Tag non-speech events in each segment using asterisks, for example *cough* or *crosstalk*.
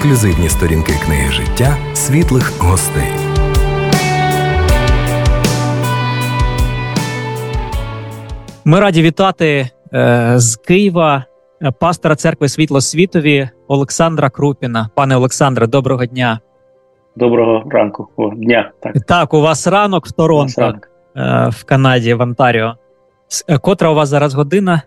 ексклюзивні сторінки книги життя світлих гостей. Ми раді вітати е, з Києва е, пастора церкви Світло Світові Олександра Крупіна. Пане Олександре, доброго дня. Доброго ранку О, дня. Так, Так, у вас ранок в Торонто, ранок. е, в Канаді, в Онтаріо. Котра у вас зараз година?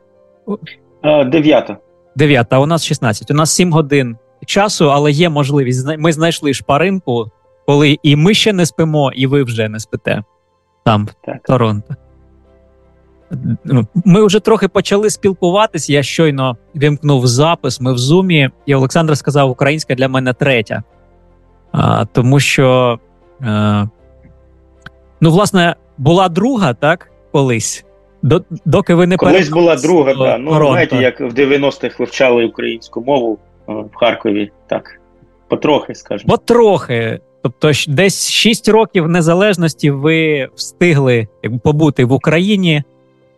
Дев'ята. Дев'ята, а у нас 16. У нас 7 годин часу, але є можливість. Ми знайшли шпаринку, коли і ми ще не спимо, і ви вже не спите там, в Торонто. Ну, Ми вже трохи почали спілкуватись. Я щойно вимкнув запис. Ми в зумі, і Олександр сказав: українська для мене третя. А, тому що, е, ну, власне, була друга, так, колись. До, доки ви не Колись була друга, да. ну знаєте, як в 90-х вивчали українську мову в Харкові. Так, потрохи, скажімо. Потрохи. Тобто, десь 6 років незалежності ви встигли якби, побути в Україні,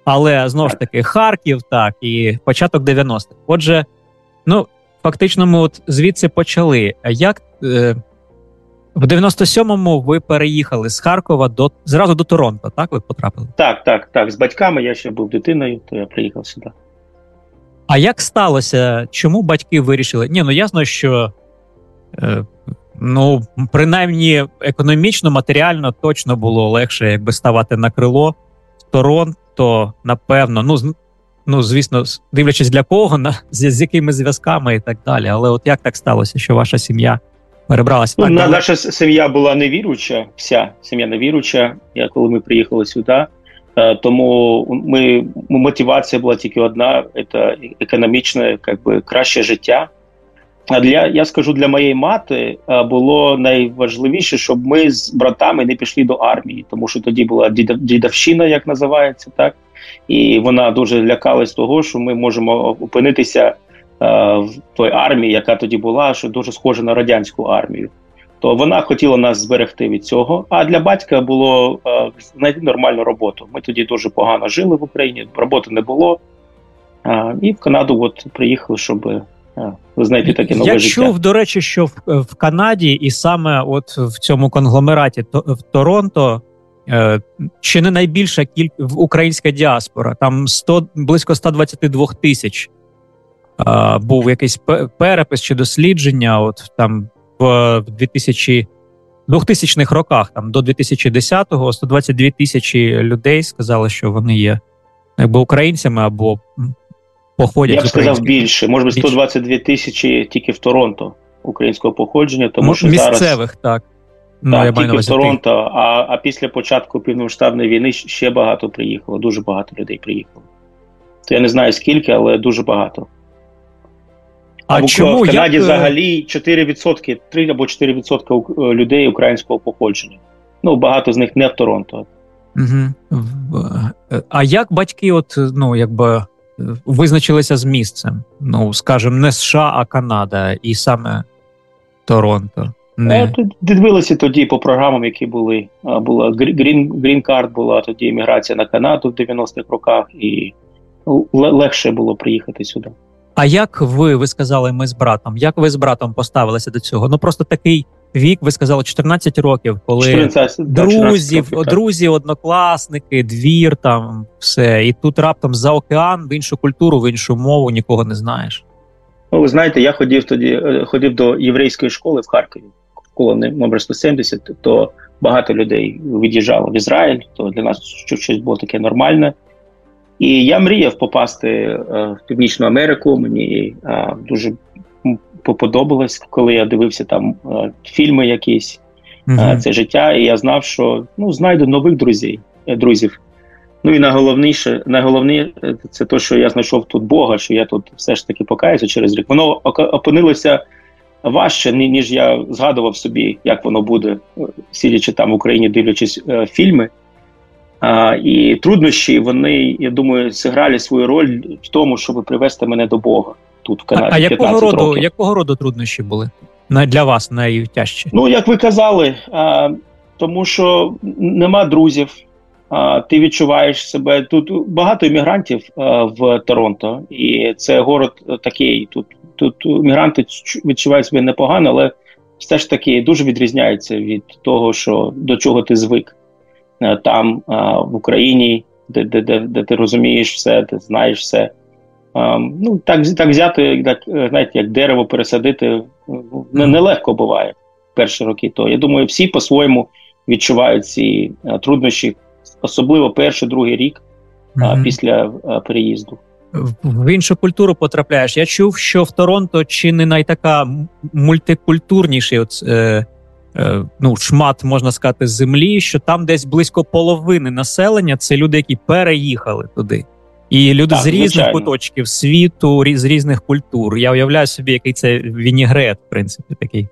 але знову ж таки Харків, так, і початок 90-х. Отже, ну, фактично, ми от звідси почали. А Як е, в 97-му ви переїхали з Харкова до зразу до Торонто, так? Ви потрапили? Так, так, так. З батьками я ще був дитиною, то я приїхав сюди. А як сталося? Чому батьки вирішили? Ні, ну ясно, що е, ну, принаймні економічно, матеріально точно було легше, якби ставати на крило в Торонто, напевно. Ну, ну звісно, дивлячись для кого, на, з, з якими зв'язками і так далі. Але от як так сталося, що ваша сім'я перебралася? Ну, так, на, наша сім'я була невіруча, вся сім'я невіруча, я, коли ми приїхали сюди. Е, Тому ми, мотивація була тільки одна: це економічне, як би, краще життя. А для я скажу для моєї мати е, було найважливіше, щоб ми з братами не пішли до армії, тому що тоді була дідовщина, як називається, так і вона дуже лякалась того, що ми можемо опинитися е, в той армії, яка тоді була, що дуже схожа на радянську армію. То вона хотіла нас зберегти від цього. А для батька було е, знайти нормальну роботу. Ми тоді дуже погано жили в Україні, роботи не було. Е, і в Канаду от приїхали, щоб е, знайти таке нове Я життя. чув, до речі, що в, в Канаді, і саме от в цьому конгломераті то, в Торонто. Чи не найбільша кількість українська діаспора? Там 100, близько 122 тисяч був якийсь перепис чи дослідження. От там в 2000 2000-х роках, там до 2010-го, 122 тисячі людей сказали, що вони є якби українцями або походять Я б сказав більше, може 122 тисячі тільки в Торонто українського походження, тому що зараз так. Ну, я так, маю тільки в Торонто. А, а після початку повномасштабної війни ще багато приїхало, дуже багато людей приїхало. То я не знаю скільки, але дуже багато. А в, чому в Канаді як, е, взагалі 4%, 3 або 4% ук- е, людей українського походження. Ну, багато з них не в Торонто. Угу. А як батьки, от ну якби визначилися з місцем? Ну, скажімо, не США, а Канада, і саме Торонто. Не. Дивилися тоді по програмам, які були. Була Green, Green Card, була тоді імміграція на Канаду в 90-х роках, і легше було приїхати сюди. А як ви, ви сказали, ми з братом? Як ви з братом поставилися до цього? Ну просто такий вік, ви сказали, 14 років, коли 14, друзів, років, друзі, однокласники, двір, там все. І тут раптом за океан, в іншу культуру, в іншу мову нікого не знаєш. Ну, ви знаєте, я ходив тоді, е, ходив до єврейської школи в Харкові, школа не- номер 170, то багато людей від'їжджало в Ізраїль, то для нас щось було таке нормальне. І я мріяв попасти е, в Північну Америку. Мені е, дуже поподобалось, коли я дивився там е, фільми якісь, Мгм. це життя, і я знав, що ну, знайду нових друзів. друзів. Ну і найголовніше, найголовніше це те, що я знайшов тут Бога, що я тут все ж таки покаюся через рік. Воно опинилося важче, ніж я згадував собі, як воно буде, сидячи там в Україні, дивлячись е, фільми. А, і труднощі, вони, я думаю, зіграли свою роль в тому, щоб привести мене до Бога тут в Канаді. а якого роду, років. якого роду труднощі були На- для вас найтяжчі? Ну, як ви казали, а, тому що нема друзів, а, ти відчуваєш себе тут багато іммігрантів а, в Торонто, і це город такий. Тут тут мігранти відчувають себе непогано, але все ж таки дуже відрізняється від того, що до чого ти звик там, в Україні, де де, де, де ти розумієш все, ти знаєш все. Ну, Так так взяти, так, знаєте, як дерево пересадити, нелегко буває перші роки. То я думаю, всі по-своєму відчувають ці труднощі, особливо перший другий рік mm-hmm. після переїзду в іншу культуру потрапляєш. Я чув, що в Торонто чи не найтака мультикультурніший от, е, е, ну, шмат, можна сказати, землі, що там десь близько половини населення це люди, які переїхали туди. І люди так, з різних звичайно. куточків світу, з різних культур. Я уявляю собі, який це вінігрет, в принципі, такий.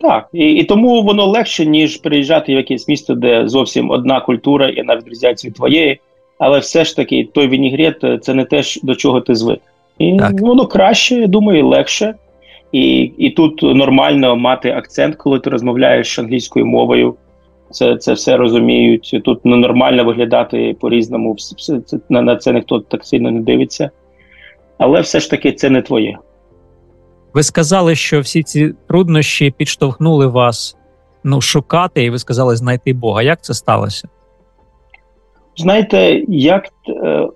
Так, і і тому воно легше, ніж приїжджати в якесь місто, де зовсім одна культура і вона відрізняється від твоєї але все ж таки той вінігрет е, це не те, до чого ти звик. І так. воно краще, я думаю, легше. І і тут нормально мати акцент, коли ти розмовляєш англійською мовою. Це це все розуміють. Тут нормально виглядати по-різному. На, на це ніхто так сильно не дивиться. Але все ж таки це не твоє. Ви сказали, що всі ці труднощі підштовхнули вас ну, шукати, і ви сказали знайти Бога. Як це сталося? Знаєте, як е,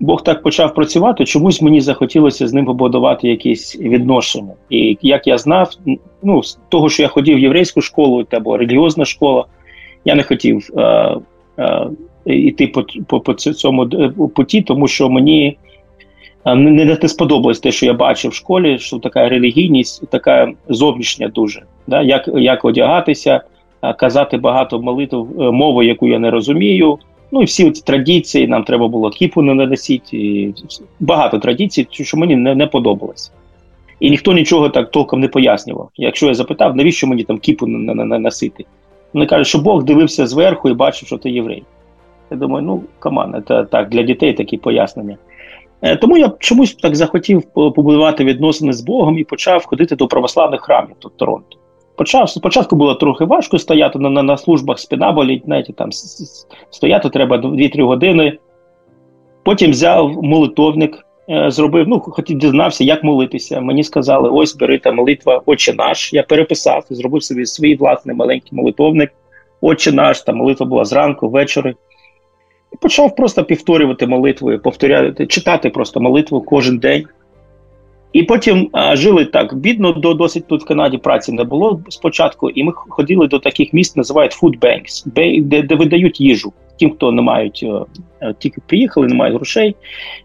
Бог так почав працювати, чомусь мені захотілося з ним побудувати якісь відношення. І як я знав, ну з того, що я ходив в єврейську школу або релігіозна школа, я не хотів е, е, йти по по, по цьому е, путі, тому що мені е, не, не сподобалось те, що я бачив в школі, що така релігійність, така зовнішня дуже. Да? Як як одягатися, казати багато молитв мовою, яку я не розумію. Ну і всі ці традиції, нам треба було кіпу не наносити, і багато традицій, що мені не не подобалось. І ніхто нічого так толком не пояснював. Якщо я запитав, навіщо мені там кіпу наносити? Вони кажуть, що Бог дивився зверху і бачив, що ти єврей. Я думаю, ну каман, це так для дітей такі пояснення. Е, тому я чомусь так захотів побудувати відносини з Богом і почав ходити до православних храмів тут Торонто. Почав спочатку було трохи важко стояти на на, на службах спина боліть, знаєте, там стояти треба 2-3 години. Потім взяв молитовник, е, зробив, ну, хотів дізнався, як молитися. Мені сказали, ось бери та молитва, Отче наш. Я переписав, зробив собі свій власний маленький молитовник. Отче наш, та молитва була зранку, ввечері. І почав просто повторювати молитву, повторяти, читати просто молитву кожен день. І потім а, жили так бідно, до досить тут в Канаді праці не було спочатку, і ми ходили до таких міст, називають food banks, де, де видають їжу. Тим, хто не мають, е, тільки приїхали, не мають грошей,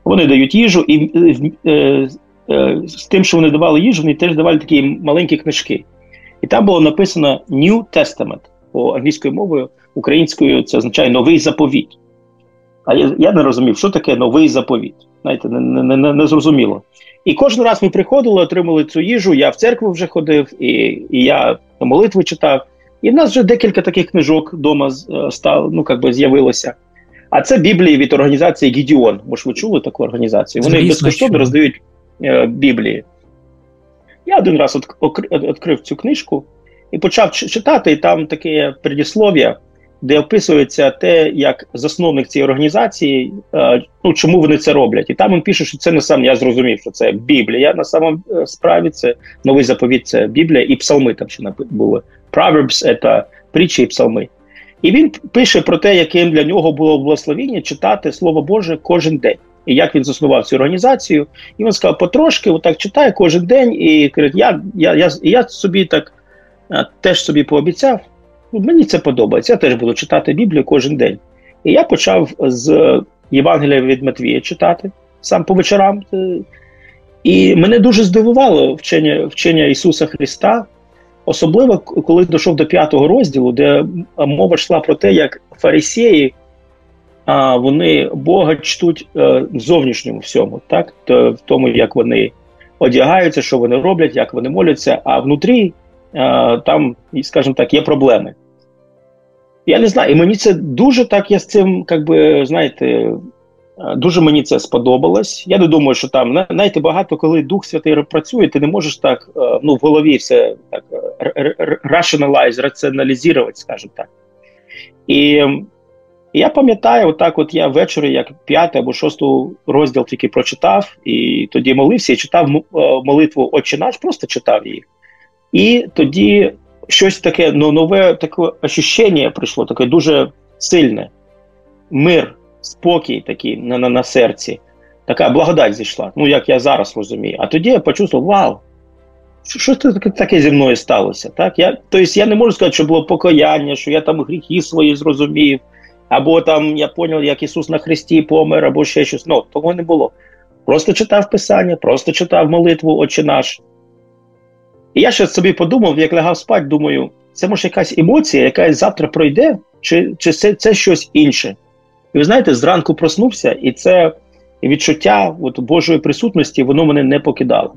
вони дають їжу, і е, е, е, з тим, що вони давали їжу, вони теж давали такі маленькі книжки. І там було написано New Testament по англійською мовою, українською це означає новий заповіт. А я я не розумів, що таке новий заповіт. Знаєте, не, не, не, не зрозуміло. І кожен раз ми приходили, отримали цю їжу. Я в церкву вже ходив, і і я молитви читав. І в нас вже декілька таких книжок вдома е, стало, ну як би з'явилося. А це Біблії від організації Гідіон. Може, ви чули таку організацію? Вони безкоштовно роздають е, Біблії. Я один раз відкрив цю книжку і почав читати, і там таке предіслов'я де описується те, як засновник цієї організації, е, ну чому вони це роблять, і там він пише, що це не сам я зрозумів, що це Біблія на самому е, справі. Це новий заповіт, це Біблія і псалми там ще були. Proverbs – це притчі і псалми. І він пише про те, яким для нього було благословіння читати Слово Боже кожен день. І як він заснував цю організацію, і він сказав, потрошки, отак читає кожен день, і каже, я я, я, я собі так теж собі пообіцяв, мені це подобається. Я теж буду читати Біблію кожен день. І я почав з Євангелія від Матвія читати сам по вечорам. І мене дуже здивувало вчення вчення Ісуса Христа, особливо коли дійшов до п'ятого розділу, де мова йшла про те, як фарисеї а, вони Бога чтуть е, в зовнішньому всьому, так? в тому, як вони одягаються, що вони роблять, як вони моляться, а внутрі а, там, скажімо так, є проблеми. Я не знаю, і мені це дуже так, я з цим, як би, знаєте, е, дуже мені це сподобалось. Я не думаю, що там, знаєте, багато коли Дух Святий працює, ти не можеш так е, ну, в голові все так е, rationalize, раціоналізувати, скажімо так. І я пам'ятаю, отак, от я ввечері, як п'ятий або шосту розділ тільки прочитав, і тоді молився і читав е, молитву Отче наш, просто читав її. І тоді щось таке ну, нове таке ощущення прийшло, таке дуже сильне. Мир, спокій такий на, на, на серці, така благодать зійшла. Ну, як я зараз розумію. А тоді я почувствував, вау! Що що таке, таке зі мною сталося? Так? Я, Тобто я не можу сказати, що було покаяння, що я там гріхи свої зрозумів, або там я зрозумів, як Ісус на Христі помер, або ще щось. Ну, того не було. Просто читав Писання, просто читав молитву Отче наш. І я ще собі подумав, як лягав спати, думаю, це може якась емоція, яка завтра пройде, чи чи це це щось інше. І ви знаєте, зранку проснувся, і це відчуття от, Божої присутності, воно мене не покидало.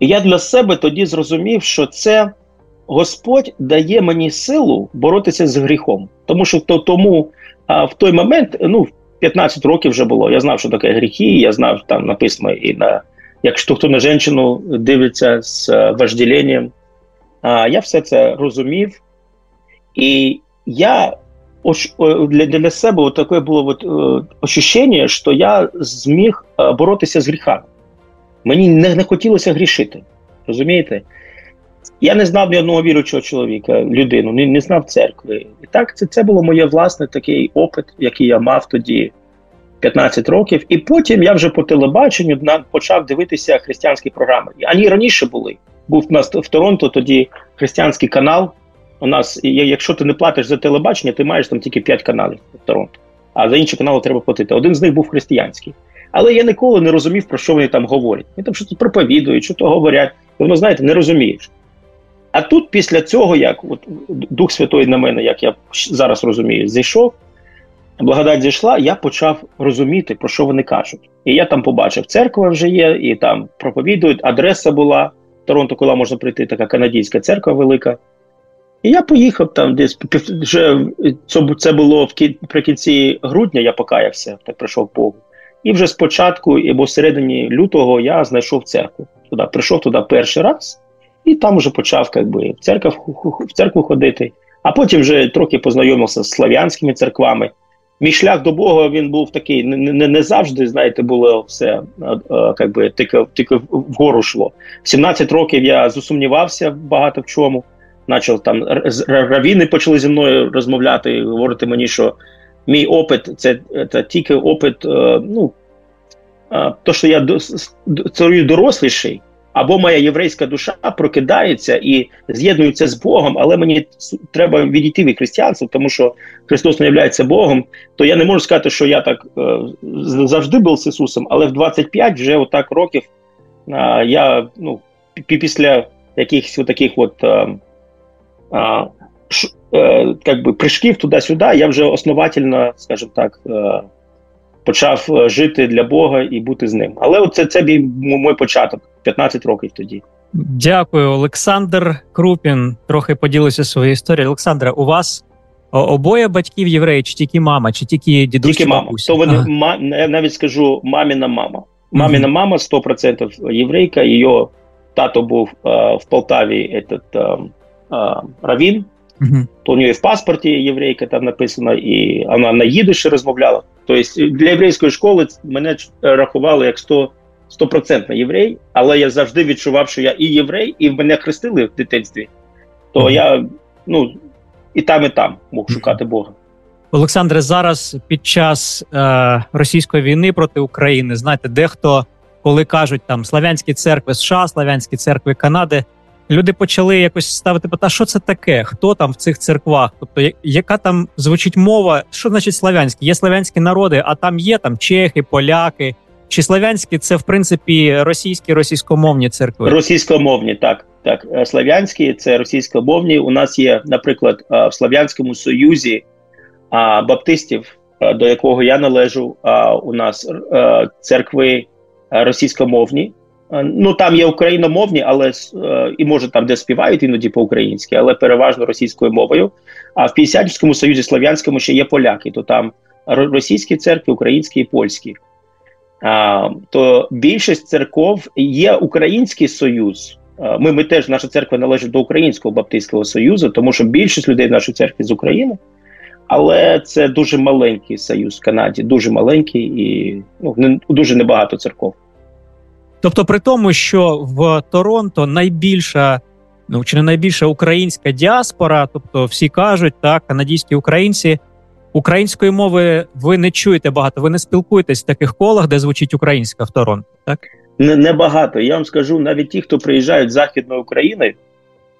І я для себе тоді зрозумів, що це Господь дає мені силу боротися з гріхом. Тому що то, тому а, в той момент, ну, 15 років вже було, я знав, що таке гріхи, я знав, там написано і на якщо хто на жінку дивиться з е, а, я все це розумів. І я для себе таке було от, ощущення, е, що я зміг е, боротися з гріхами. Мені не, не хотілося грішити. Розумієте? Я не знав ні одного віруючого чоловіка, людину, не не знав церкви. І так, це це було моє власне такий опит, який я мав тоді 15 років. І потім я вже по телебаченню почав дивитися християнські програми. Ані раніше були. Був у нас в Торонто тоді християнський канал. У нас, якщо ти не платиш за телебачення, ти маєш там тільки 5 каналів в Торонто. А за інші канали треба платити. Один з них був християнський. Але я ніколи не розумів, про що вони там говорять. Вони там щось проповідують, що то говорять. І воно, знаєте, не розумієш. А тут, після цього, як от Дух Святой на мене, як я зараз розумію, зайшов, благодать зійшла, я почав розуміти, про що вони кажуть. І я там побачив, церква вже є, і там проповідують, адреса була. Торонто, коли можна прийти, така канадійська церква велика. І я поїхав там десь вже це було в грудня, я покаявся, так прийшов Богу. І вже спочатку, або всередині лютого, я знайшов церкву. Туди прийшов туди перший раз, і там вже почав якби, в церкву в церкву ходити. А потім вже трохи познайомився з слав'янськими церквами. Мій шлях до Бога він був такий, не не, не завжди, знаєте, було все якби, тільки тільки вгору йшло. В 17 років я засумнівався багато в чому. Почав там равіни почали зі мною розмовляти і говорити мені, що мій опит це це тільки опит, е, ну то, що я царюю доросліший, або моя єврейська душа прокидається і з'єднується з Богом, але мені треба відійти від християнства, тому що Христос не є Богом. То я не можу сказати, що я так е, завжди був з Ісусом, але в 25 вже отак років я ну, після якихось таких от. А, э, как бы прыжків туди-сюди, я вже основательно, скажімо так, е, почав е, жити для Бога і бути з ним. Але це це мій мій початок, 15 років тоді. Дякую, Олександр Крупін. Трохи поділився своєю історією. Олександре, у вас обоє батьків євреї, чи тільки мама, чи тільки дідусь? Тільки мама. То вони ма, я навіть скажу маміна мама. Маміна мама 100% єврейка. Її тато був е, в Полтаві этот, е, е, равін. Угу. То у нее в паспорті єврейка там написано, і вона на їдиші розмовляла. Тобто для єврейської школи мене рахували як 100 стопроцентно єврей, але я завжди відчував, що я і єврей, і мене хрестили в дитинстві. То mm я ну і там, і там мог шукати Бога. Олександре, зараз під час е, російської війни проти України, знаєте, дехто, коли кажуть там славянські церкви США, славянські церкви Канади люди почали якось ставити питання, що це таке, хто там в цих церквах, тобто яка там звучить мова, що значить славянські? Є славянські народи, а там є там чехи, поляки. Чи славянські це в принципі російські російськомовні церкви? Російськомовні, так так. Е, славянські це російськомовні. У нас є, наприклад, е, в Слав'янському Союзі баптистів, е, до якого я належу. У нас церкви російськомовні, ну там є україномовні, але е, і може там де співають іноді по-українськи, але переважно російською мовою. А в П'ятдесятському союзі Слов'янському ще є поляки, то там російські церкви, українські і польські. А, То більшість церков є Український Союз. Ми ми теж наша церква належить до Українського Баптистського Союзу, тому що більшість людей в нашій церкві з України. але це дуже маленький союз в Канаді, дуже маленький і ну, не, дуже небагато церков. Тобто, при тому, що в Торонто найбільша, ну чи не найбільша українська діаспора, тобто всі кажуть, так, канадійські українці. Української мови ви не чуєте багато, ви не спілкуєтесь в таких колах, де звучить українська в Торонто, так? Не, не. Я вам скажу, навіть ті, хто приїжджають з Західної України,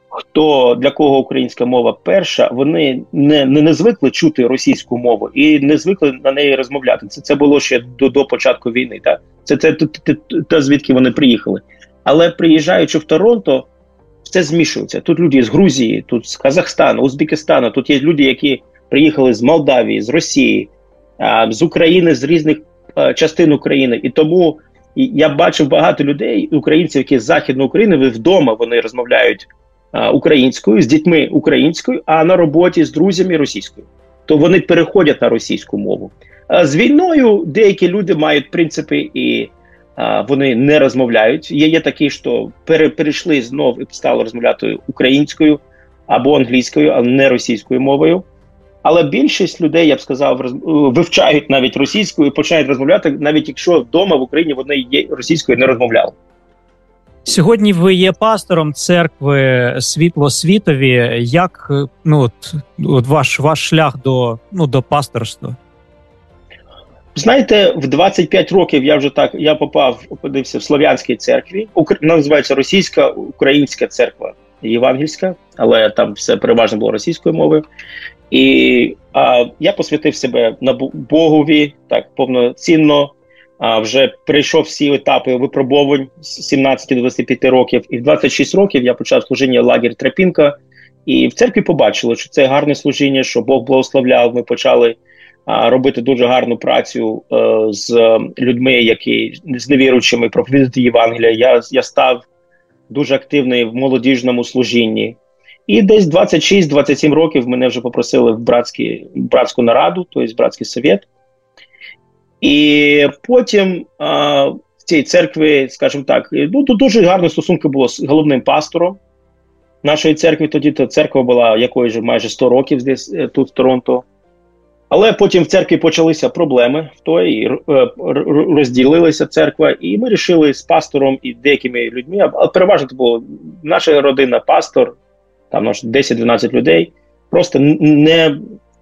хто для кого українська мова перша, вони не не, не звикли чути російську мову і не звикли на неї розмовляти. Це це було ще до до початку війни. Так? Це це те, звідки вони приїхали. Але приїжджаючи в Торонто, все змішується. Тут люди з Грузії, тут з Казахстану, Узбекистану, тут є люди, які приїхали з Молдавії, з Росії, з України, з різних частин України. І тому я бачив багато людей, українців, які з Західної України, вдома вони розмовляють українською, з дітьми українською, а на роботі з друзями російською. То вони переходять на російську мову. З війною деякі люди мають принципи і вони не розмовляють. Є є такі, що перейшли знов і стали розмовляти українською або англійською, а не російською мовою. Але більшість людей, я б сказав, вивчають навіть російською і починають розмовляти, навіть якщо вдома в Україні вони є російською не розмовляли. Сьогодні ви є пастором церкви Світло Світові. Як ну от, от ваш ваш шлях до ну до пасторства? Знаєте, в 25 років я вже так я попав, опинився в Слов'янській церкві. Укра... називається Російська Українська церква Євангельська, але там все переважно було російською мовою. І а, я посвятив себе на Богові так повноцінно а вже прийшов всі етапи випробовань з 17 до 25 років, і в 26 років я почав служіння лагерь Трапінка. І в церкві побачили, що це гарне служіння, що Бог благословляв. Ми почали а, робити дуже гарну працю е, з людьми, які з невіруючими проповідати Євангелія. Я я став дуже активний в молодіжному служінні. І десь 26-27 років мене вже попросили в братські, братську нараду, тобто братський совет. І потім а, в цій церкві, скажімо так, ну тут дуже гарні стосунки було з головним пастором нашої церкви. Тоді то церква була якою ж майже 100 років здесь е, тут в Торонто. Але потім в церкві почалися проблеми в той е, розділилася церква, і ми вирішили з пастором і деякими людьми. А переважно це було наша родина, пастор, там 10-12 людей. Просто не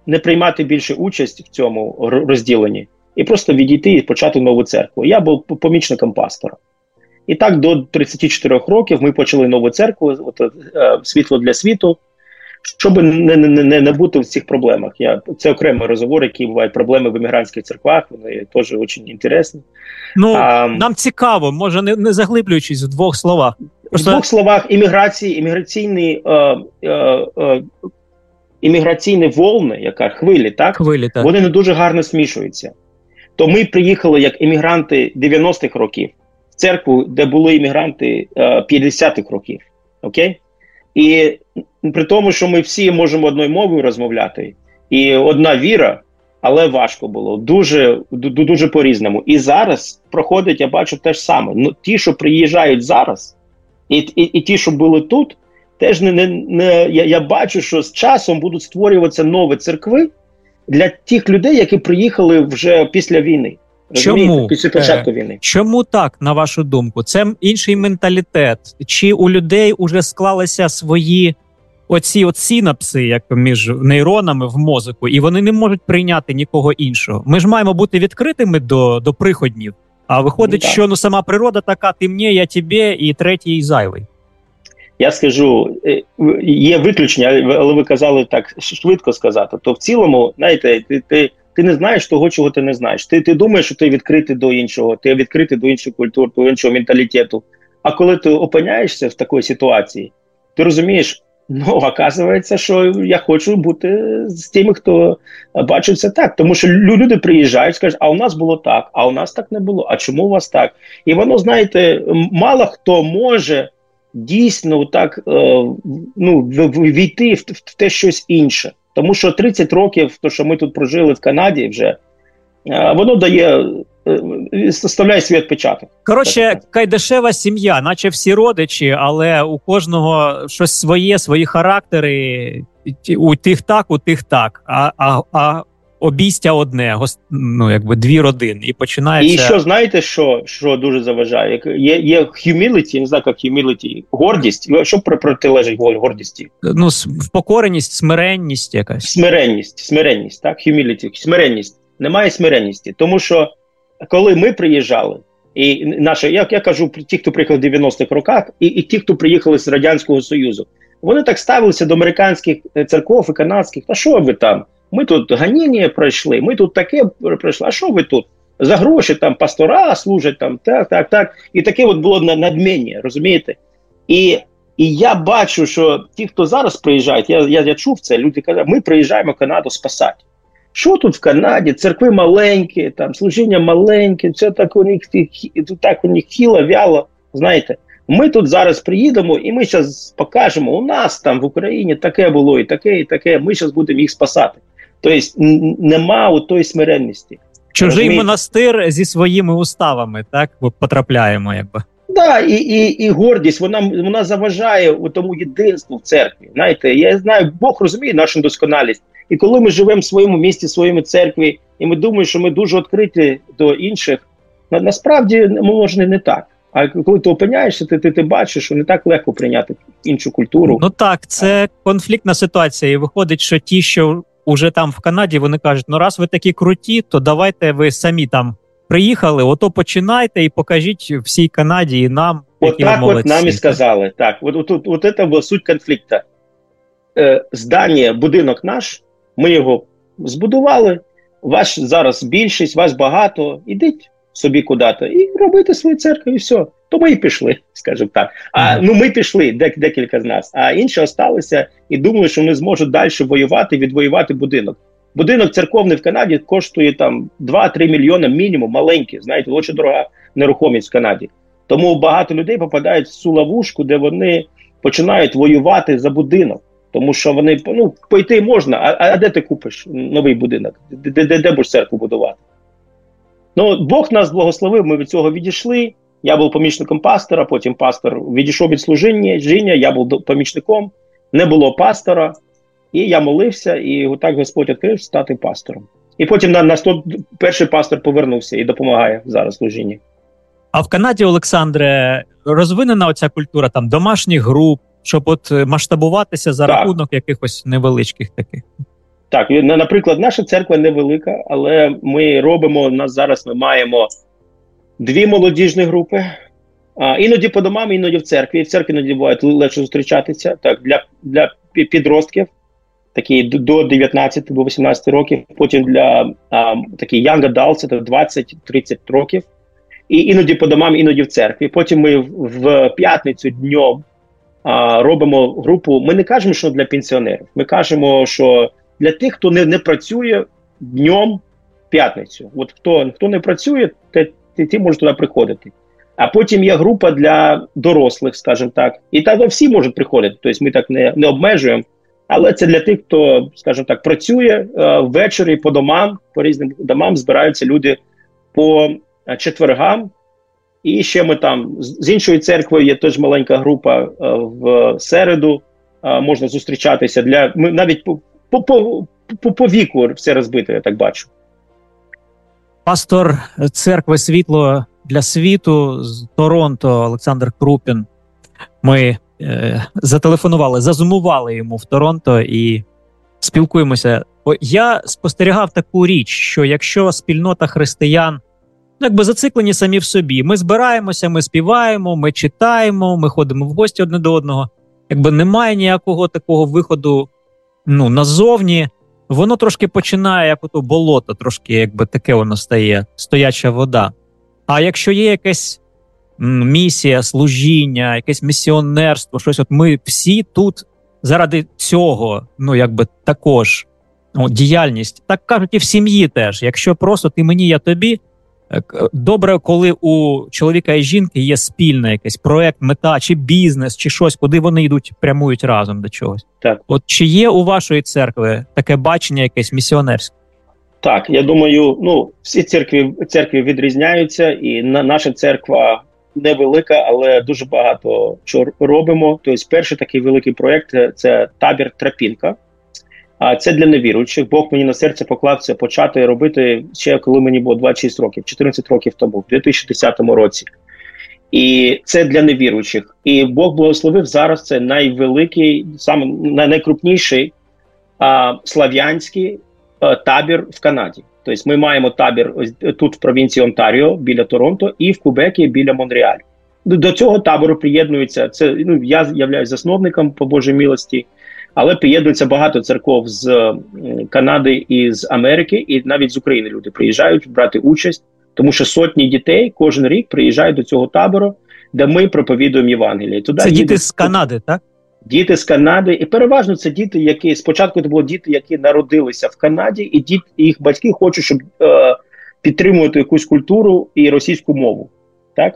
не приймати більше участь в цьому розділенні і просто відійти і почати нову церкву. Я був помічником пастора. І так до 34 років ми почали нову церкву, от, е, світло для світу, щоб не не, не, не бути в цих проблемах. Я, Це окремий розговор, які бувають проблеми в емігрантських церквах, вони теж дуже інтересні. Ну, а, Нам цікаво, може, не не заглиблюючись в двох словах. Просто... В двох словах імміграції, імміграційні е, е, е, імміграційні волни, яка хвилі, так? Хвилі, так. вони не дуже гарно смішуються то ми приїхали як іммігранти 90-х років в церкву, де були іммігранти 50-х е, років. Окей? І при тому, що ми всі можемо одною мовою розмовляти, і одна віра, але важко було дуже дуже по-різному. І зараз проходить, я бачу те ж саме. Ну, Ті, що приїжджають зараз, і і, і ті, що були тут, теж не не, не я, я бачу, що з часом будуть створюватися нові церкви для тих людей, які приїхали вже після війни. Чому після початку війни? Чому так, на вашу думку? Це інший менталітет? Чи у людей вже склалися свої оці от синапси, як між нейронами в мозку, і вони не можуть прийняти нікого іншого? Ми ж маємо бути відкритими до до приходнів. А виходить, ну, що ну сама природа така, ти мені, я тебе, і третій зайвий. Я скажу, е, є виключення, але ви казали так швидко сказати. То в цілому, знаєте, ти ти, ти не знаєш того, чого ти не знаєш. Ти ти думаєш, що ти відкритий до іншого, ти відкритий до іншої культури, до іншого менталітету. А коли ти опиняєшся в такій ситуації, ти розумієш, ну оказується, що я хочу бути з тими, хто бачиться так. Тому що люди приїжджають, скажуть, а у нас було так, а у нас так не було. А чому у вас так? І воно, знаєте, мало хто може дійсно так е, ну, війти в те щось інше. Тому що 30 років, то що ми тут прожили в Канаді, вже воно дає составляє свій відпечаток. Коротше, кайдешева сім'я, наче всі родичі, але у кожного щось своє, свої характери. У тих так, у тих так. А а, а обійстя одне, ну, якби дві родини. І починається. І що знаєте, що що дуже заважає? Є є humility, не знаю, як humility, гордість. Що протилежить гордісті? Ну, впокореність, смиренність якась. Смиренність, смиренність, так, humility, смиренність. Немає смиренності, тому що коли ми приїжджали, і наше, як я кажу, ті, хто приїхав в 90-х роках, і і ті, хто приїхали з Радянського Союзу, вони так ставилися до американських е, церков і канадських. Та що ви там? Ми тут ганіння пройшли, ми тут таке пройшли. А що ви тут? За гроші там пастора служать, там так, так, так. І таке от було надміння, розумієте? І і я бачу, що ті, хто зараз приїжджають, я я, я чув це, люди кажуть, ми приїжджаємо в Канаду спасати. Що тут в Канаді? Церкви маленькі, там служіння маленьке, все так у них так у них хіло, вяло. Знаєте, ми тут зараз приїдемо і ми зараз покажемо, у нас там в Україні таке було, і таке, і таке. Ми зараз будемо їх спасати. Тобто нема у той смиренності. Чужий Розумієте? монастир зі своїми уставами, так потрапляємо, якби. Да, і і, і гордість вона вона заважає у тому єдинству в церкві. Знаєте, я знаю, Бог розуміє нашу досконалість. І коли ми живемо в своєму місті, в своєму церкві, і ми думаємо, що ми дуже відкриті до інших, на, насправді може не так. А коли ти опиняєшся, ти, ти ти бачиш, що не так легко прийняти іншу культуру. Ну так, це конфліктна ситуація. І виходить, що ті, що уже там в Канаді, вони кажуть: ну раз ви такі круті, то давайте ви самі там приїхали, ото починайте і покажіть всій Канаді і нам. От так от нам і сказали. Так, от, от, от, от це була суть конфлікту. Е, здання, будинок наш. Ми його збудували. Вас зараз більшість, вас багато. Ідіть собі куди-то і робити свою церкву, і все. То ми і пішли, скажімо так. А ну ми пішли, дек, декілька з нас. А інші осталися і думали, що вони зможуть далі воювати, відвоювати будинок. Будинок церковний в Канаді коштує там 2-3 мільйони мінімум, маленький. Знаєте, дуже дорога нерухомість в Канаді. Тому багато людей попадають в цю ловушку, де вони починають воювати за будинок. Тому що вони ну, пойти можна, а а де ти купиш новий будинок? Де де, де, де будеш церкву будувати? Ну, Бог нас благословив, ми від цього відійшли. Я був помічником пастора, потім пастор відійшов від служіння, жіння, я був помічником, не було пастора, і я молився, і так Господь відкрив стати пастором. І потім на, на 100, перший пастор повернувся і допомагає зараз служінні. А в Канаді, Олександре, розвинена оця культура там домашніх груп, щоб от е, масштабуватися за так. рахунок якихось невеличких таких. Так, наприклад, наша церква невелика, але ми робимо у нас зараз. Ми маємо дві молодіжні групи. А, Іноді по домам, іноді в церкві. В церкві іноді буває легше зустрічатися. Так, для для підростків, такі до 19 до 18 років. Потім для а, такі young adults, це 20-30 років. І іноді по домам, іноді в церкві. Потім ми в, в п'ятницю днем а, робимо групу. Ми не кажемо, що для пенсіонерів. Ми кажемо, що для тих, хто не не працює днем в п'ятницю. От хто хто не працює, те, ті можуть туди приходити. А потім є група для дорослих, скажімо так, і там всі можуть приходити. Тобто ми так не не обмежуємо. Але це для тих, хто, скажімо так, працює е, ввечері по домам, по різним домам збираються люди по е, четвергам. І ще ми там з іншою церквою є теж маленька група е, в середу. Можна зустрічатися для ми навіть по по, по, по, віку все розбито, я так бачу. Пастор церкви світло для світу з Торонто Олександр Крупін. Ми е, зателефонували, зазумували йому в Торонто і спілкуємося. Я спостерігав таку річ, що якщо спільнота християн ну, якби зациклені самі в собі, ми збираємося, ми співаємо, ми читаємо, ми ходимо в гості одне до одного. Якби немає ніякого такого виходу ну, назовні, воно трошки починає як ото болото, трошки якби таке воно стає, стояча вода. А якщо є якась місія, служіння, якесь місіонерство, щось, от ми всі тут заради цього, ну якби також ну, діяльність, так кажуть, і в сім'ї теж. Якщо просто ти мені, я тобі. Е, добре, коли у чоловіка і жінки є спільний якийсь проект, мета чи бізнес, чи щось, куди вони йдуть, прямують разом до чогось. Так, от чи є у вашої церкви таке бачення, якесь місіонерське? Так, я думаю, ну всі церкви церкви відрізняються, і на наша церква невелика, але дуже багато що робимо. Тобто, перший такий великий проєкт – це табір Трапінка. А це для невіруючих. Бог мені на серце поклав це почати робити ще коли мені було 26 років, 14 років тому, в 2010 році. І це для невіруючих. І Бог благословив зараз. Це найвеликий, саме найкрупніший а, слав'янський а, табір в Канаді. Тобто ми маємо табір тут в провінції Онтаріо біля Торонто і в Кубекі біля Монреалю. До цього табору приєднується це. Ну я являюсь засновником по Божій милості, але приєднується багато церков з Канади і з Америки, і навіть з України люди приїжджають брати участь, тому що сотні дітей кожен рік приїжджають до цього табору, де ми проповідуємо Євангеліє. Туди це діти з Канади, так? Діти з Канади, і переважно це діти, які спочатку це були діти, які народилися в Канаді, і діти, і їх батьки хочуть, щоб е, підтримувати якусь культуру і російську мову, так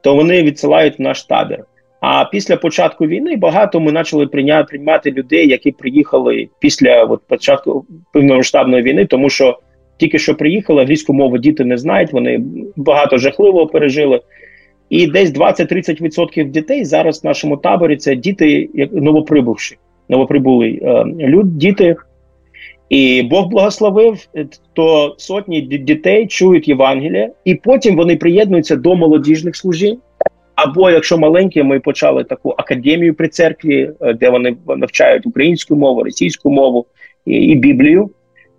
то вони відсилають в наш табір. А після початку війни багато ми почали прийняти приймати людей, які приїхали після от, початку повномасштабної війни, тому що тільки що приїхали, англійську мову діти не знають, вони багато жахливого пережили. І десь 20-30% дітей зараз в нашому таборі це діти, як новоприбувші, новоприбулі е, люд, діти. І Бог благословив, е, то сотні дітей чують Євангелія, і потім вони приєднуються до молодіжних служінь. Або якщо маленькі, ми почали таку академію при церкві, е, де вони навчають українську мову, російську мову і, і Біблію.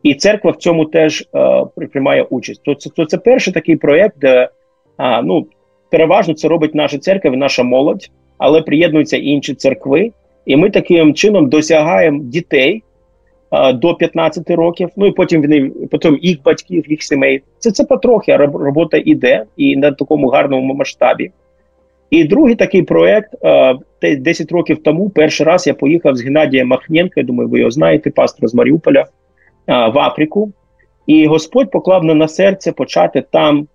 І церква в цьому теж е, приймає участь. То це то це перший такий проєкт, де а, ну переважно це робить наша церква, наша молодь, але приєднуються інші церкви, і ми таким чином досягаємо дітей а, до 15 років. Ну і потім вони потім їх батьків, їх сімей. Це це потрохи робота іде і на такому гарному масштабі. І другий такий проект 10 років тому. Перший раз я поїхав з Геннадієм Махненко, я думаю, ви його знаєте, пастор з Маріуполя в Африку. І Господь поклав на серце почати там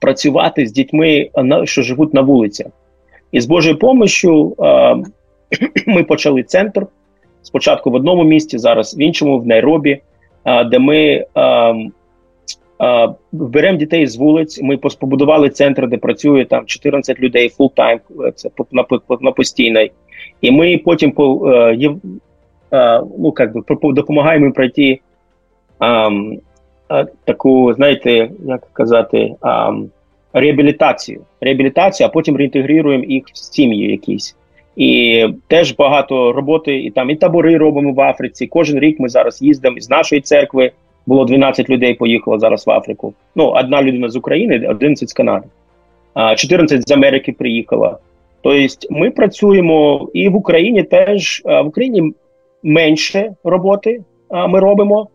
працювати з дітьми, що живуть на вулицях. І з Божою допомогою *clears throat* ми почали центр спочатку в одному місті, зараз в іншому, в Найробі, де ми беремо дітей з вулиць. Ми побудували центр, де працює там 14 людей full-time, це на, на постійний. І ми потім по, е, е, ну, як би, допомагаємо пройти таку, знаєте, як казати, реабілітацію. Реабілітацію, а потім реінтегруємо їх в сім'ї якісь. І теж багато роботи, і там і табори робимо в Африці. Кожен рік ми зараз їздимо з нашої церкви. Було 12 людей, поїхало зараз в Африку. Ну, одна людина з України, 11 з Канади, 14 з Америки приїхала. Тобто, ми працюємо і в Україні теж в Україні менше роботи ми робимо.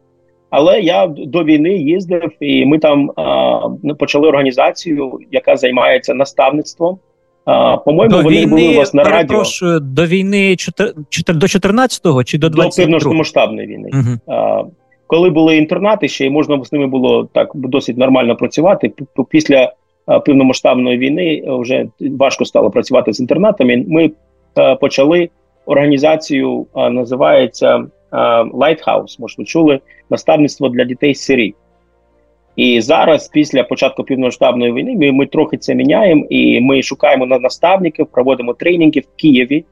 Але я до війни їздив, і ми там а, ну, почали організацію, яка займається наставництвом. А, По-моєму, до вони війни, були у вас на радіо. До війни 4, 4, до 14-го чи до 22-го? До повномасштабної війни. Угу. А, Коли були інтернати, ще й можна з ними було так досить нормально працювати. Після повномасштабної війни вже важко стало працювати з інтернатами. Ми а, почали організацію, називається. Може, ви чули наставництво для дітей з Сирії. І зараз, після початку півномасштабної війни, ми ми трохи це міняємо, і ми шукаємо на наставників, проводимо тренінги в Києві.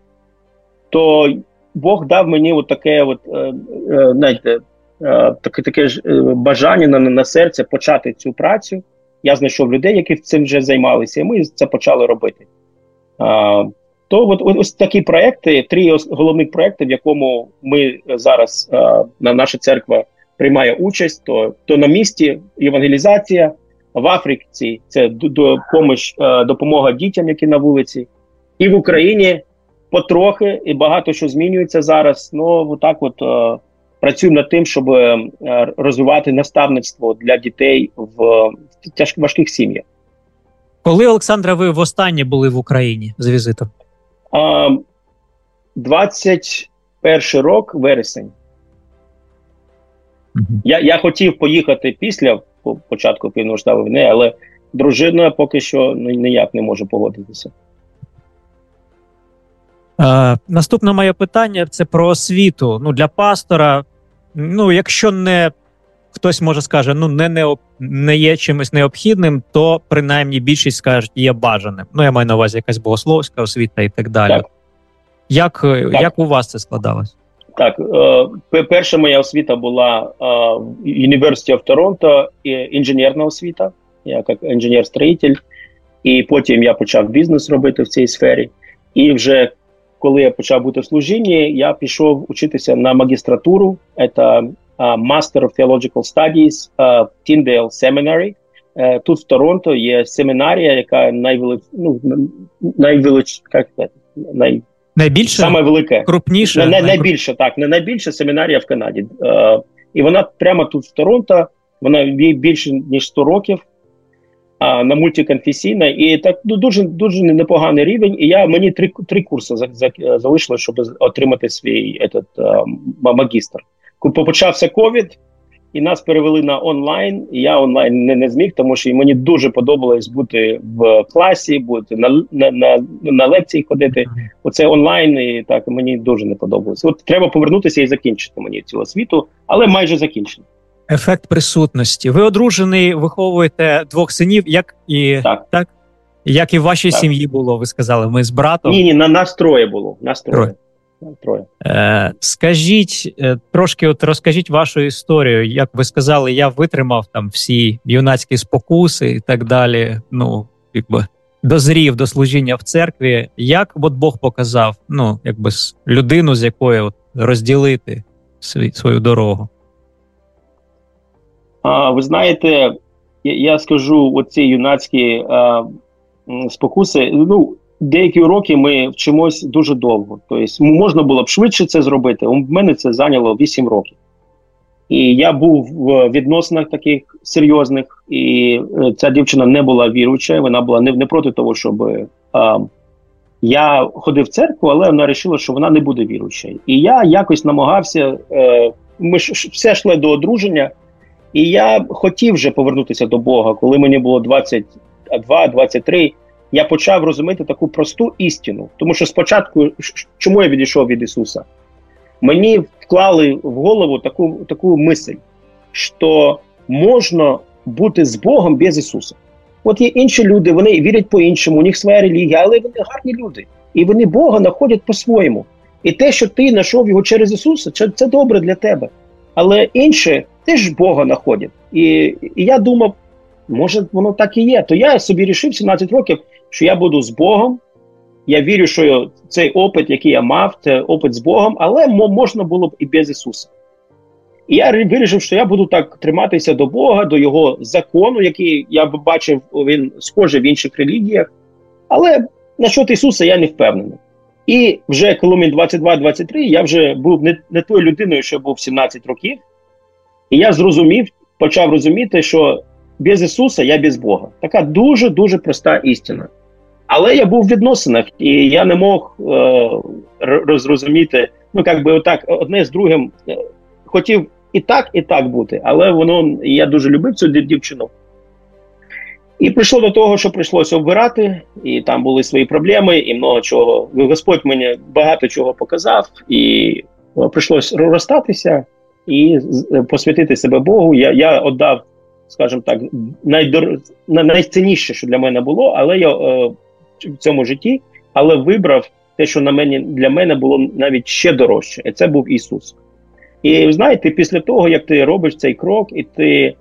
То Бог дав мені от таке от, е, е, знаєте, е, таке таке ж е, бажання на, на серце почати цю працю. Я знайшов людей, які цим вже займалися, і ми це почали робити. То от ось такі проекти, три головних проекти, в якому ми зараз на наша церква приймає участь, то то на місці евангелізація в Африці це допомож, допомога дітям, які на вулиці, і в Україні потрохи і багато що змінюється зараз. Ну так, от працюємо над тим, щоб розвивати наставництво для дітей в тяжких важких сім'ях. Коли Олександра, ви востаннє були в Україні з візитом? 21 рок, вересень. -hmm. Я я хотів поїхати після початку півномасштабної війни, але дружина поки що ніяк не може погодитися. Е, наступне моє питання це про освіту. Ну, Для пастора. Ну, якщо не хтось може скаже, ну не не, не є чимось необхідним, то принаймні більшість скажуть, є бажаним. Ну я маю на увазі якась богословська освіта і так далі. Так. Як так. як у вас це складалось? Так, е, перша моя освіта була е, University of Toronto, інженерна освіта, я як інженер-строїтель, і потім я почав бізнес робити в цій сфері. І вже коли я почав бути в служінні, я пішов учитися на магістратуру. Це Master of Theological Studies uh, Tyndale Seminary. Uh, тут в Торонто є семінарія, яка найвелич... ну, найвелич... як це? най... Найбільше саме велике, крупніше най, найбільше так, не найбільша семінарія в Канаді. Uh, і вона прямо тут в Торонто. Вона більше ніж 100 років а, на мультиконфесійна, і так ну, дуже дуже непоганий рівень. І я мені три три курси за, за, залишилось, щоб отримати свій этот, а, магістр. Почався ковід, і нас перевели на онлайн. і Я онлайн не, не зміг, тому що мені дуже подобалось бути в класі, бути на на, на, на лекції ходити. Оце онлайн, і так мені дуже не подобалось. От треба повернутися і закінчити мені цю освіту, але майже закінчено. Ефект присутності. Ви одружений, виховуєте двох синів, як і так, так? як і в вашій так. сім'ї було, ви сказали, ми з братом. Ні, ні, на нас троє було. Нас троє. троє. Е, Скажіть е, трошки, от розкажіть вашу історію. Як ви сказали, я витримав там всі юнацькі спокуси і так далі. Ну, якби дозрів до служіння в церкві. Як от Бог показав, ну, якби людину, з якою от, розділити свій, свою дорогу? Ви знаєте, я, я скажу оці юнацькі а, спокуси. Ну, деякі уроки ми вчимось дуже довго. Тобто, можна було б швидше це зробити. У мене це зайняло 8 років. І я був в відносинах таких серйозних, і е, ця дівчина не була віруюча, вона була не, не проти того, щоб а, я ходив в церкву, але вона вирішила, що вона не буде віруючою. І я якось намагався. Е, ми ж все йшли до одруження. І я хотів вже повернутися до Бога, коли мені було 22-23, я почав розуміти таку просту істину. Тому що спочатку, чому я відійшов від Ісуса? Мені вклали в голову таку таку мисль, що можна бути з Богом без Ісуса. От є інші люди, вони вірять по-іншому, у них своя релігія, але вони гарні люди. І вони Бога знаходять по-своєму. І те, що ти знайшов його через Ісуса, це, добре для тебе. Але інші теж Бога знаходять. І, і я думав, може воно так і є. То я собі рішив 17 років, що я буду з Богом. Я вірю, що цей опит, який я мав, це опит з Богом, але можна було б і без Ісуса. І я вирішив, що я буду так триматися до Бога, до Його закону, який я бачив, він схожий в інших релігіях. Але насчет Ісуса я не впевнений. І вже коли мені 22-23, я вже був не, не тою людиною, що був 17 років. І я зрозумів, почав розуміти, що без Ісуса я без Бога. Така дуже дуже проста істина. Але я був в відносинах, і я не мог е, розрозуміти, ну як би отак, одне з другим е, хотів і так, і так бути, але воно я дуже любив цю дівчину. І прийшло до того, що прийшлося обирати, і там були свої проблеми, і много чого. Господь мені багато чого показав, і е, прийшлося розстатися і е, посвятити себе Богу. Я я віддав, скажімо так, найдор... найцінніше, що для мене було, але я е, в цьому житті, але вибрав те, що на мені для мене було навіть ще дорожче, і це був Ісус. І знаєте, після того, як ти робиш цей крок, і ти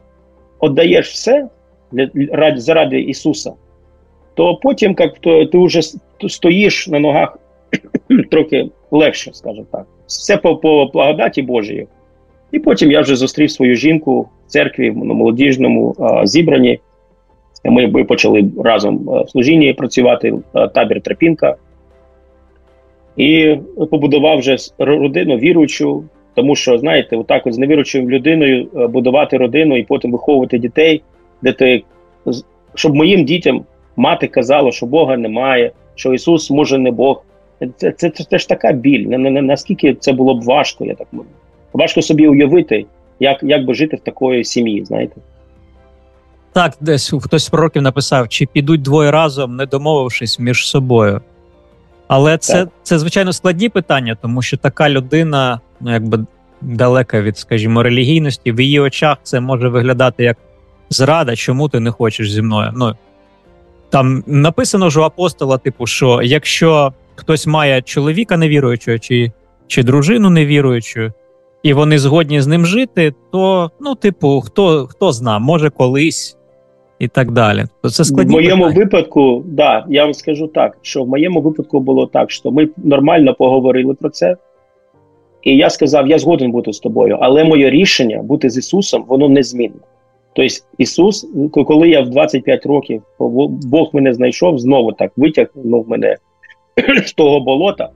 віддаєш все для, заради Ісуса, то потім, як то, ти вже стоїш на ногах *clears throat* трохи легше, скажімо так. Все по по благодаті Божої. І потім я вже зустрів свою жінку в церкві на молодіжному а, зібранні. Ми почали разом в служінні працювати табір Трапінка. І побудував вже родину віруючу, тому що, знаєте, отак от з невіруючою людиною будувати родину і потім виховувати дітей, де ти щоб моїм дітям мати казала, що Бога немає, що Ісус може не Бог. Це це, це, це ж така біль. Наскільки це було б важко, я так можу. Важко собі уявити, як як би жити в такої сім'ї, знаєте. Так, десь хтось з пророків написав: чи підуть двоє разом, не домовившись між собою. Але це, це звичайно складні питання, тому що така людина, ну якби далека від, скажімо, релігійності. В її очах це може виглядати як зрада, чому ти не хочеш зі мною. Ну там написано ж у апостола, типу, що якщо хтось має чоловіка невіруючого чи чи дружину невіруючу, і вони згодні з ним жити, то, ну, типу, хто хто зна, може колись і так далі. То це складні В моєму питання. випадку, да, я вам скажу так, що в моєму випадку було так, що ми нормально поговорили про це. І я сказав, я згоден бути з тобою, але моє рішення бути з Ісусом, воно незмінне. Тобто, Ісус, коли я в 25 років Бог мене знайшов, знову так витягнув мене *clears throat* з того болота,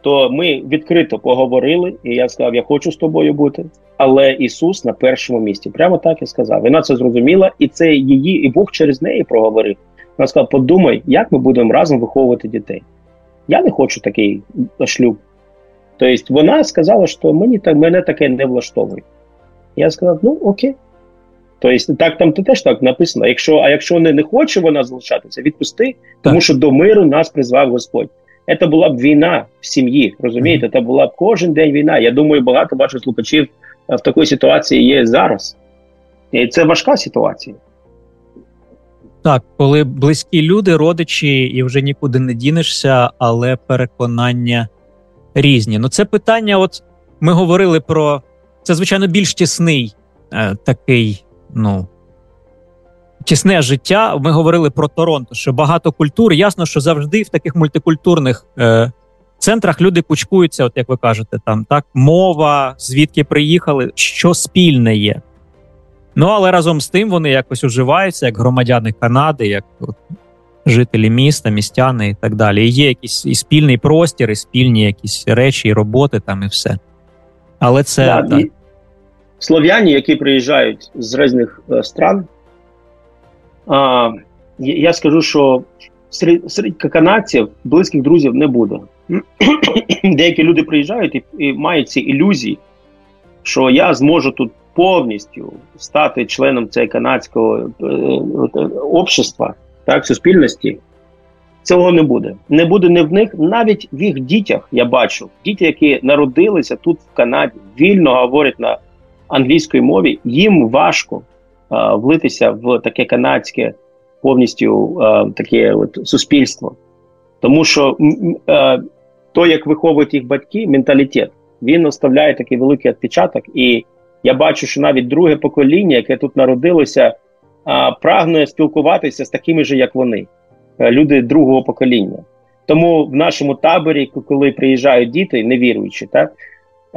то ми відкрито поговорили, і я сказав, я хочу з тобою бути. Але Ісус на першому місці. Прямо так і сказав. Вона це зрозуміла, і це її, і Бог через неї проговорив. Вона сказала: подумай, як ми будемо разом виховувати дітей. Я не хочу такий шлюб. Тобто вона сказала, що мені мене таке не влаштовує. Я сказав, ну окей. Тобто, так там теж так написано. Якщо, А якщо не, не хоче вона залишатися, відпусти, тому що до миру нас призвав Господь. Це була б війна в сім'ї. Розумієте, це була б кожен день війна. Я думаю, багато ваших слухачів в такій ситуації є зараз. І це важка ситуація. Так, коли близькі люди, родичі, і вже нікуди не дінешся, але переконання різні. Ну, це питання, от ми говорили про це, звичайно, більш тісний е, такий, ну. Тісне життя. Ми говорили про Торонто, що багато культур. Ясно, що завжди в таких мультикультурних е, центрах люди кучкуються, от як ви кажете, там так мова, звідки приїхали, що спільне є. Ну але разом з тим вони якось уживаються як громадяни Канади, як от, жителі міста, містяни і так далі. І Є якийсь і спільний простір, і спільні якісь речі, і роботи там, і все. Але це да, так. Слов'яні, які приїжджають з різних е, стран. А, Я скажу, що серед, серед канадців близьких друзів не буде. *clears throat* Деякі люди приїжджають і, і мають ці ілюзії, що я зможу тут повністю стати членом цього канадського е, е, общества, так, суспільності. Цього не буде. Не буде не в них, навіть в їх дітях я бачу. Діти, які народилися тут в Канаді, вільно говорять на англійській мові, їм важко а, влитися в таке канадське повністю а, таке от суспільство. Тому що а, то, як виховують їх батьки, менталітет, він оставляє такий великий відпечаток. І я бачу, що навіть друге покоління, яке тут народилося, прагне спілкуватися з такими ж, як вони, е, люди другого покоління. Тому в нашому таборі, коли приїжджають діти, невіруючі, так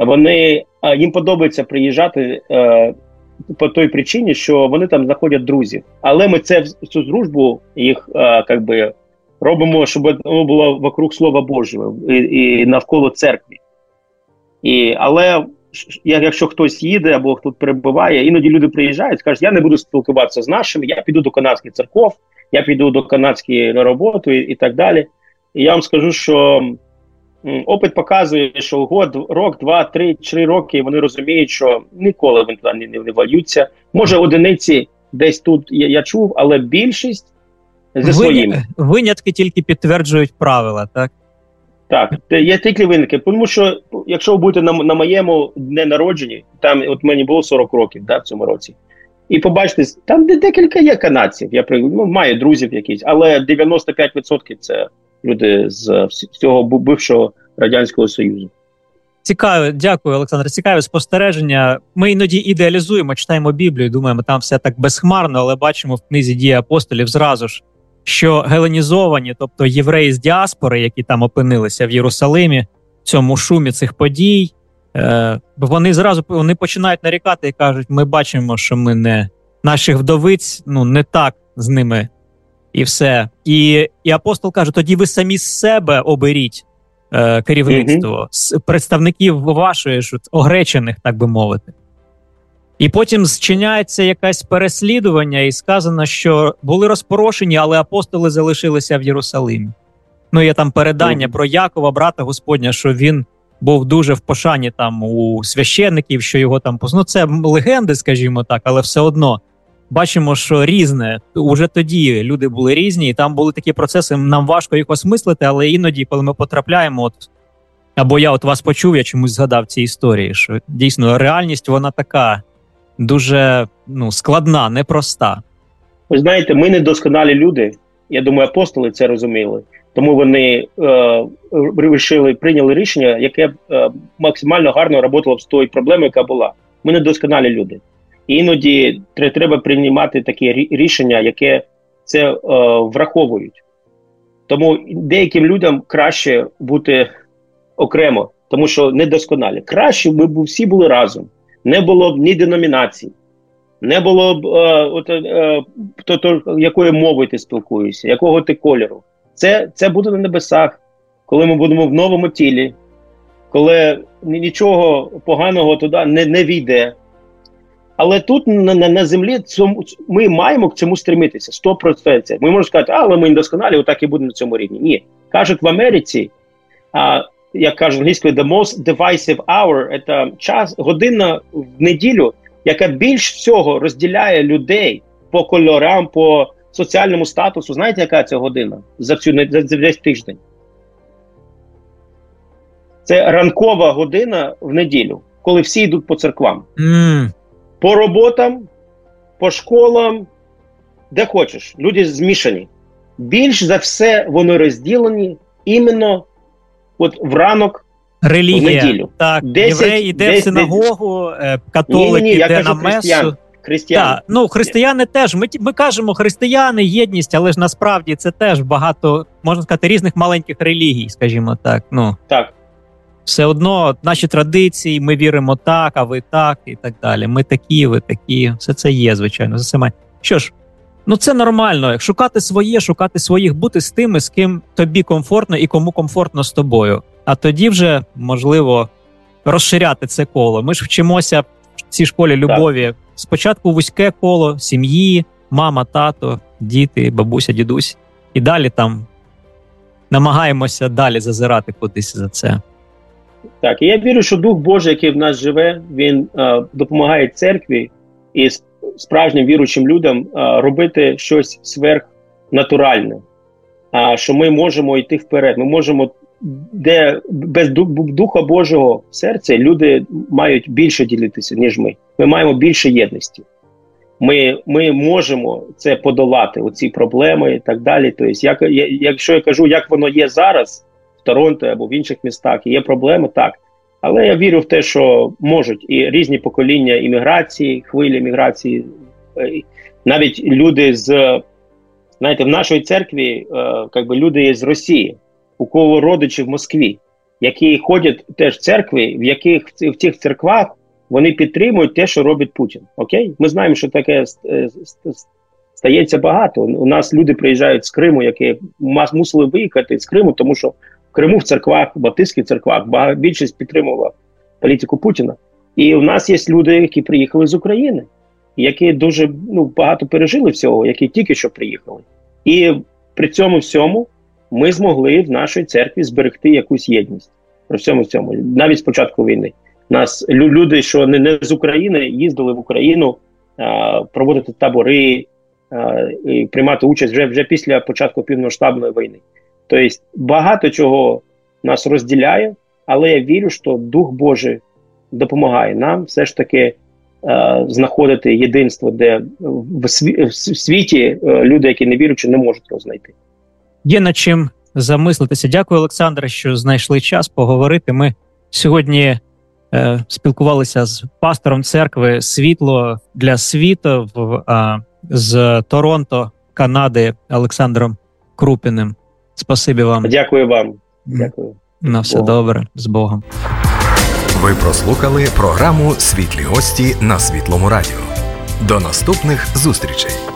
вони їм подобається приїжджати е, по той причині, що вони там знаходять друзів. Але ми це цю дружбу їх е, би, робимо, щоб воно було вокруг Слова Божого і, і навколо церкви. І, Але якщо хтось їде або хто перебуває, іноді люди приїжджають, кажуть, я не буду спілкуватися з нашими, я піду до канадських церков, я піду до канадської на роботу і, і так далі. І я вам скажу, що опит показує, що год, рок, два, три, три роки вони розуміють, що ніколи вони туди не, не. Може, одиниці десь тут я, я чув, але більшість зі своїми. Винятки тільки підтверджують правила, так? Так, є тільки винники. Тому що, якщо ви будете на на моєму дне народженні, там от мені було 40 років да, в цьому році, і побачите, там декілька є канадців. Я ну, маю друзів якісь, але 95% це люди з всього бившого радянського союзу. Цікаво, дякую, Олександр. Цікаве спостереження. Ми іноді ідеалізуємо, читаємо Біблію, думаємо, там все так безхмарно, але бачимо в книзі дії апостолів зразу ж що геленізовані, тобто євреї з діаспори, які там опинилися в Єрусалимі, в цьому шумі цих подій, е, вони зразу вони починають нарікати і кажуть: ми бачимо, що ми не наших вдовиць ну не так з ними і все. І і апостол каже: тоді ви самі з себе оберіть е, керівництво, mm-hmm. представників вашої ж огречених, так би мовити. І потім зчиняється якесь переслідування, і сказано, що були розпорошені, але апостоли залишилися в Єрусалимі. Ну, є там передання mm. про Якова, брата Господня, що він був дуже в пошані там у священників, що його там Ну, це легенди, скажімо так, але все одно бачимо, що різне. Уже тоді люди були різні, і там були такі процеси. Нам важко їх осмислити, але іноді, коли ми потрапляємо, от Або я от вас почув, я чомусь згадав ці історії, що дійсно реальність вона така дуже ну, складна, непроста. Ви знаєте, ми недосконалі люди. Я думаю, апостоли це розуміли. Тому вони е, вирішили, прийняли рішення, яке е, максимально гарно працювало з тою проблемою, яка була. Ми недосконалі люди. Іноді треба приймати такі рішення, яке це е, враховують. Тому деяким людям краще бути окремо, тому що недосконалі. Краще ми всі були разом. Не було б ні деномінацій, не було б е, от, е, то, то, якою мовою ти спілкуєшся, якого ти кольору. Це це буде на небесах, коли ми будемо в новому тілі, коли нічого поганого туди не не війде. Але тут на на, на землі цьому, ми маємо к цьому стремитися 100%. Ми можемо сказати, але ми недосконалі, отак і будемо на цьому рівні. Ні. Кажуть в Америці, а, як кажуть англійською, the most divisive hour це час, година в неділю, яка більш всього розділяє людей по кольорам, по соціальному статусу. Знаєте, яка це година за цю за весь тиждень? Це ранкова година в неділю, коли всі йдуть по церквам. Mm. По роботам, по школам, де хочеш. Люди змішані. Більш за все вони розділені іменно от в ранок Релігія. в неділю. Так, 10, єврей йде 10, в синагогу, 10. католик ні, ні, йде на месу. Християн. Християни. Так, ну християни теж. Ми ми кажемо християни, єдність, але ж насправді це теж багато, можна сказати, різних маленьких релігій, скажімо так. Ну так. Все одно наші традиції, ми віримо так, а ви так, і так далі. Ми такі, ви такі. Все це є, звичайно. За саме. Що ж, ну це нормально. Шукати своє, шукати своїх, бути з тими, з ким тобі комфортно і кому комфортно з тобою. А тоді вже можливо розширяти це коло. Ми ж вчимося в цій школі любові. Так. Спочатку вузьке коло сім'ї, мама, тато, діти, бабуся, дідусь, і далі там намагаємося далі зазирати кудись за це. Так, і я вірю, що Дух Божий, який в нас живе, він е, допомагає церкві і справжнім віруючим людям е, робити щось сверхнатуральне. А що ми можемо йти вперед. Ми можемо, де без Духа Божого серця люди мають більше ділитися, ніж ми. Ми маємо більше єдності. Ми ми можемо це подолати, оці проблеми і так далі. Тобто, як, якщо я кажу, як воно є зараз в Торонто або в інших містах, є проблеми, так. Але я вірю в те, що можуть і різні покоління імміграції, хвилі імміграції, е, навіть люди з знаєте, в нашій церкві е, би люди є з Росії, у кого родичі в Москві, які ходять теж в церкви, в яких в цих церквах вони підтримують те, що робить Путін. Окей, ми знаємо, що таке е, стається багато. У нас люди приїжджають з Криму, які мусили виїхати з Криму, тому що в Криму в церквах, в баптистських церквах, більшість підтримувала політику Путіна. І у нас є люди, які приїхали з України, які дуже ну, багато пережили всього, які тільки що приїхали. І при цьому всьому ми змогли в нашій церкві зберегти якусь єдність. При всьому цьому, навіть з початку війни. Нас люди, що не, не з України, їздили в Україну а, проводити табори а, і приймати участь вже вже після початку півноштабної війни. Тобто багато чого нас розділяє, але я вірю, що Дух Божий допомагає нам все ж таки е, знаходити єдинство, де в, сві в світі е, люди, які не віруючи, не можуть його знайти. Є над чим замислитися. Дякую, Олександре, що знайшли час поговорити. Ми сьогодні е, спілкувалися з пастором церкви Світло для світу в, з Торонто, Канади Олександром Крупіним. Спасибі вам. Дякую вам. Дякую. На все Богу. добре з Богом. Ви прослухали програму Світлі гості на Світлому Радіо. До наступних зустрічей.